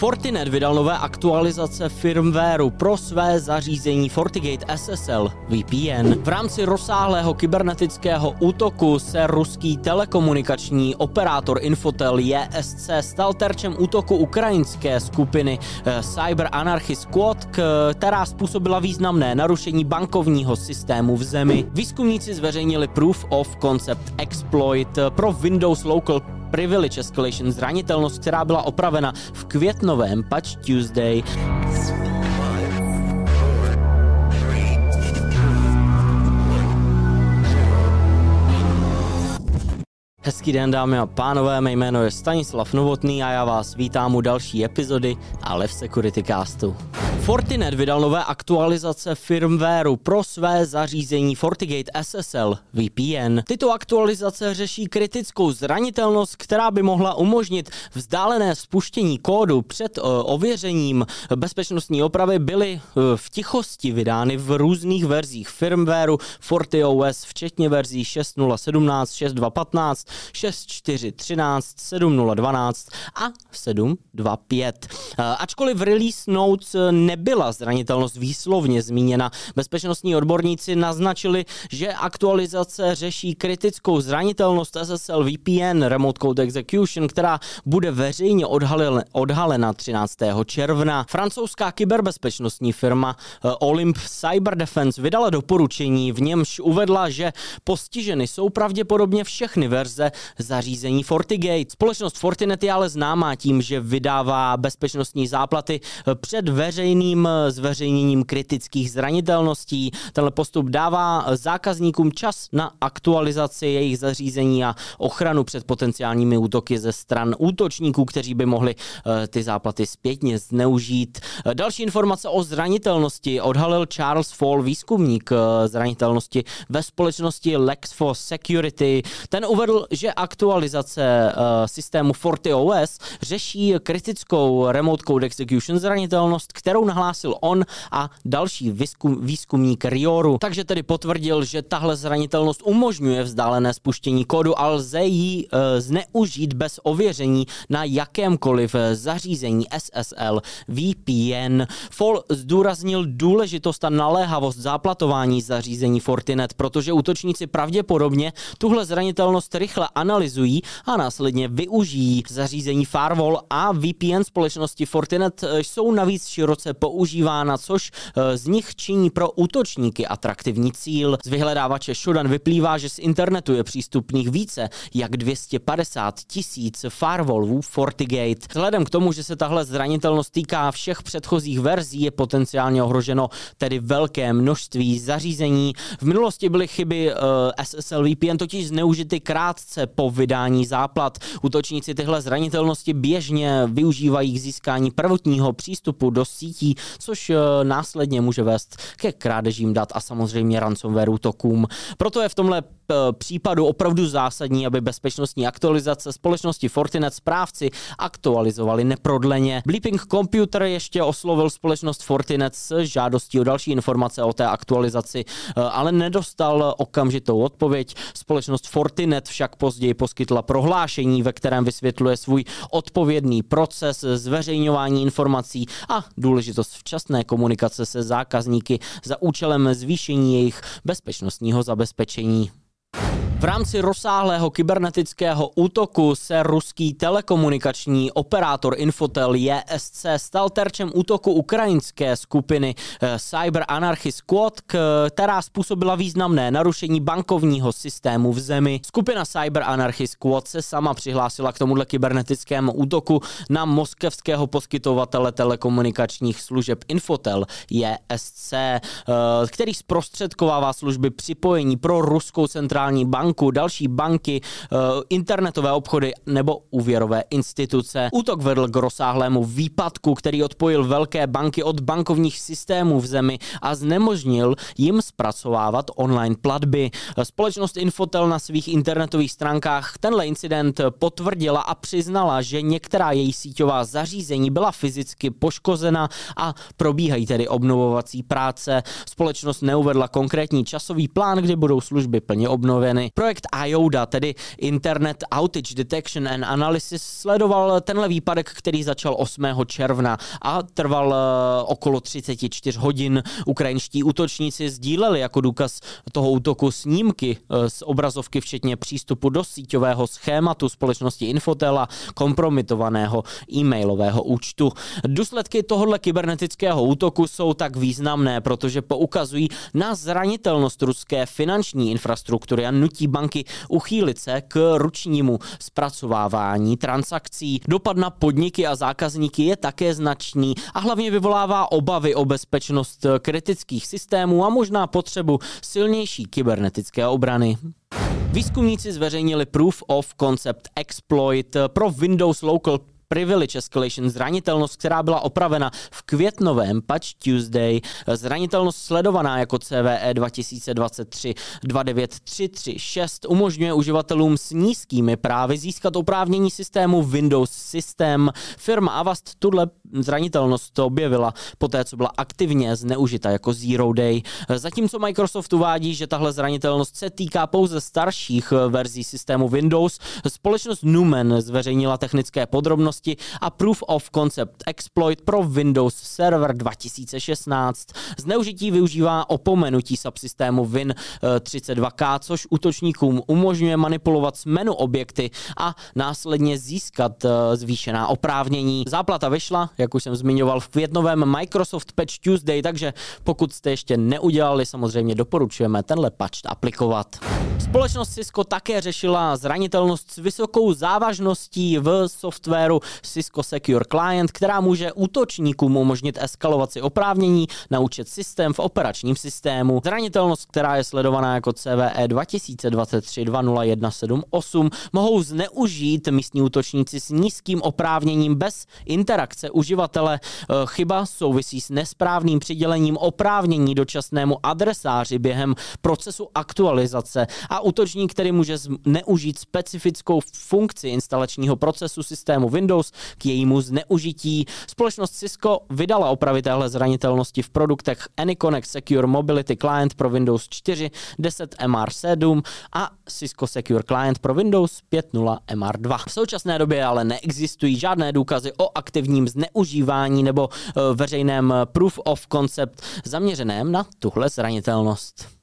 Fortinet vydal nové aktualizace firmwareu pro své zařízení FortiGate SSL VPN. V rámci rozsáhlého kybernetického útoku se ruský telekomunikační operátor Infotel JSC stal terčem útoku ukrajinské skupiny eh, Cyber Anarchy Squad, která způsobila významné narušení bankovního systému v zemi. Výzkumníci zveřejnili Proof of Concept Exploit pro Windows Local Privilege Escalation zranitelnost, která byla opravena v květnovém Patch Tuesday. Hezký den dámy a pánové, mé jméno je Stanislav Novotný a já vás vítám u další epizody ale v Security Castu. Fortinet vydal nové aktualizace firmwareu pro své zařízení FortiGate SSL VPN. Tyto aktualizace řeší kritickou zranitelnost, která by mohla umožnit vzdálené spuštění kódu před uh, ověřením bezpečnostní opravy byly uh, v tichosti vydány v různých verzích firmwareu FortiOS, včetně verzí 6.0.17, 6.2.15, 6.4.13, 7.0.12 a 7.2.5. Uh, ačkoliv release notes nebyla zranitelnost výslovně zmíněna. Bezpečnostní odborníci naznačili, že aktualizace řeší kritickou zranitelnost SSL VPN Remote Code Execution, která bude veřejně odhalena 13. června. Francouzská kyberbezpečnostní firma eh, Olymp Cyber Defense vydala doporučení, v němž uvedla, že postiženy jsou pravděpodobně všechny verze zařízení FortiGate. Společnost Fortinet je ale známá tím, že vydává bezpečnostní záplaty eh, před veřejným veřejným eh, zveřejněním kritických zranitelností. Tenhle postup dává eh, zákazníkům čas na aktualizaci jejich zařízení a ochranu před potenciálními útoky ze stran útočníků, kteří by mohli eh, ty záplaty zpětně zneužít. Další informace o zranitelnosti odhalil Charles Fall, výzkumník zranitelnosti ve společnosti Lex4 Security. Ten uvedl, že aktualizace systému FortiOS řeší kritickou Remote Code Execution zranitelnost, kterou nahlásil on a další výzkum, výzkumník Rioru. Takže tedy potvrdil, že tahle zranitelnost umožňuje vzdálené spuštění kódu a lze ji e, zneužít bez ověření na jakémkoliv zařízení SSL VPN. Fall zdůraznil důležitost a naléhavost záplatování zařízení Fortinet, protože útočníci pravděpodobně tuhle zranitelnost rychle analyzují a následně využijí zařízení Firewall a VPN společnosti Fortinet e, jsou navíc široce používána, což eh, z nich činí pro útočníky atraktivní cíl. Z vyhledávače Shodan vyplývá, že z internetu je přístupných více jak 250 tisíc firewallů FortiGate. Vzhledem k tomu, že se tahle zranitelnost týká všech předchozích verzí, je potenciálně ohroženo tedy velké množství zařízení. V minulosti byly chyby eh, SSL VPN totiž zneužity krátce po vydání záplat. Útočníci tyhle zranitelnosti běžně využívají k získání prvotního přístupu do sítí což eh, následně může vést ke krádežím dat a samozřejmě ransomware útokům. Proto je v tomhle eh, případu opravdu zásadní, aby bezpečnostní aktualizace společnosti Fortinet správci aktualizovali neprodleně. Bleeping Computer ještě oslovil společnost Fortinet s žádostí o další informace o té aktualizaci, eh, ale nedostal okamžitou odpověď. Společnost Fortinet však později poskytla prohlášení, ve kterém vysvětluje svůj odpovědný proces zveřejňování informací a důležitost včasné komunikace se zákazníky za účelem zvýšení jejich bezpečnostního zabezpečení. you V rámci rozsáhlého kybernetického útoku se ruský telekomunikační operátor Infotel JSC stal terčem útoku ukrajinské skupiny eh, Cyber Anarchy Squad, která způsobila významné narušení bankovního systému v zemi. Skupina Cyber Anarchy Squad se sama přihlásila k tomuhle kybernetickému útoku na moskevského poskytovatele telekomunikačních služeb Infotel JSC, eh, který zprostředkovává služby připojení pro ruskou centrální banku banku, další banky, eh, internetové obchody nebo úvěrové instituce. Útok vedl k rozsáhlému výpadku, který odpojil velké banky od bankovních systémů v zemi a znemožnil jim zpracovávat online platby. Společnost Infotel na svých internetových stránkách tenhle incident potvrdila a přiznala, že některá její síťová zařízení byla fyzicky poškozena a probíhají tedy obnovovací práce. Společnost neuvedla konkrétní časový plán, kdy budou služby plně obnoveny. Projekt IODA, tedy Internet Outage Detection and Analysis, sledoval tenhle výpadek, který začal 8. června a trval eh, okolo 34 hodin. Ukrajinští útočníci sdíleli jako důkaz toho útoku snímky eh, z obrazovky, včetně přístupu do síťového schématu společnosti Infotel a kompromitovaného e-mailového účtu. Důsledky tohohle kybernetického útoku jsou tak významné, protože poukazují na zranitelnost ruské finanční infrastruktury a nutí banky uchýlit se k ručnímu zpracovávání transakcí. Dopad na podniky a zákazníky je také značný a hlavně vyvolává obavy o bezpečnost kritických systémů a možná potřebu silnější kybernetické obrany. Výzkumníci zveřejnili Proof of Concept Exploit pro Windows Local Privilege Escalation, zranitelnost, která byla opravena v květnovém Patch Tuesday, zranitelnost sledovaná jako CVE 2023 29336 umožňuje uživatelům s nízkými právy získat oprávnění systému Windows System. Firma Avast tuhle zranitelnost objevila poté, co byla aktivně zneužita jako Zero Day. Zatímco Microsoft uvádí, že tahle zranitelnost se týká pouze starších verzí systému Windows, společnost Numen zveřejnila technické podrobnosti bezpečnosti a Proof of Concept Exploit pro Windows Server 2016. Zneužití využívá opomenutí subsystému Win32K, což útočníkům umožňuje manipulovat s menu objekty a následně získat eh, zvýšená oprávnění. Záplata vyšla, jak už jsem zmiňoval, v květnovém Microsoft Patch Tuesday, takže pokud jste ještě neudělali, samozřejmě doporučujeme tenhle patch aplikovat. Společnost Cisco také řešila zranitelnost s vysokou závažností v softwaru Cisco Secure Client, která může útočníkům umožnit eskalovat si oprávnění na účet systém v operačním systému. Zranitelnost, která je sledovaná jako CVE 2023 20178, mohou zneužít místní útočníci s nízkým oprávněním bez interakce uživatele. Eh, chyba souvisí s nesprávným přidělením oprávnění dočasnému adresáři během procesu aktualizace a útočník, který může zneužít specifickou funkci instalačního procesu systému Windows Windows k jejímu zneužití. Společnost Cisco vydala opravy téhle zranitelnosti v produktech AnyConnect Secure Mobility Client pro Windows 4, 10 MR7 a Cisco Secure Client pro Windows 5.0 MR2. V současné době ale neexistují žádné důkazy o aktivním zneužívání nebo eh, veřejném proof of concept zaměřeném na tuhle zranitelnost.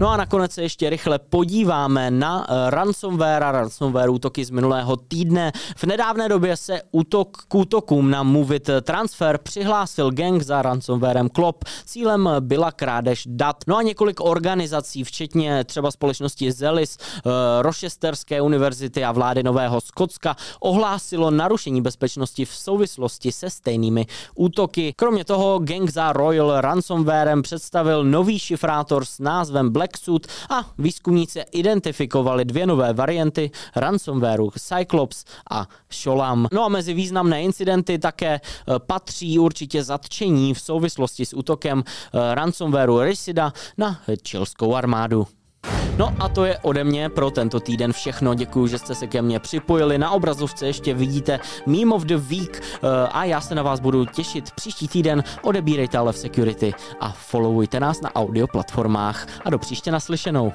No a nakonec se ještě rychle podíváme na eh, ransomware a ransomware útoky z minulého týdne. V nedávné době se útok k útokům na Movit Transfer přihlásil gang za ransomwarem Klop. Cílem byla krádež dat. No a několik organizací, včetně třeba společnosti Zelis, eh, Rochesterské univerzity a vlády Nového Skotska, ohlásilo narušení bezpečnosti v souvislosti se stejnými útoky. Kromě toho gang za Royal Ransomwarem představil nový šifrátor s názvem Black Blacksuit a výzkumníci identifikovali dvě nové varianty ransomwareu Cyclops a Sholam. No a mezi významné incidenty také e, patří určitě zatčení v souvislosti s útokem e, ransomwareu Risida na čilskou armádu. No a to je ode mě pro tento týden všechno. Děkuji, že jste se ke mně připojili. Na obrazovce ještě vidíte Meme of the Week eh, a já se na vás budu těšit příští týden. Odebírejte ale v Security a followujte nás na audio platformách. A do příště naslyšenou.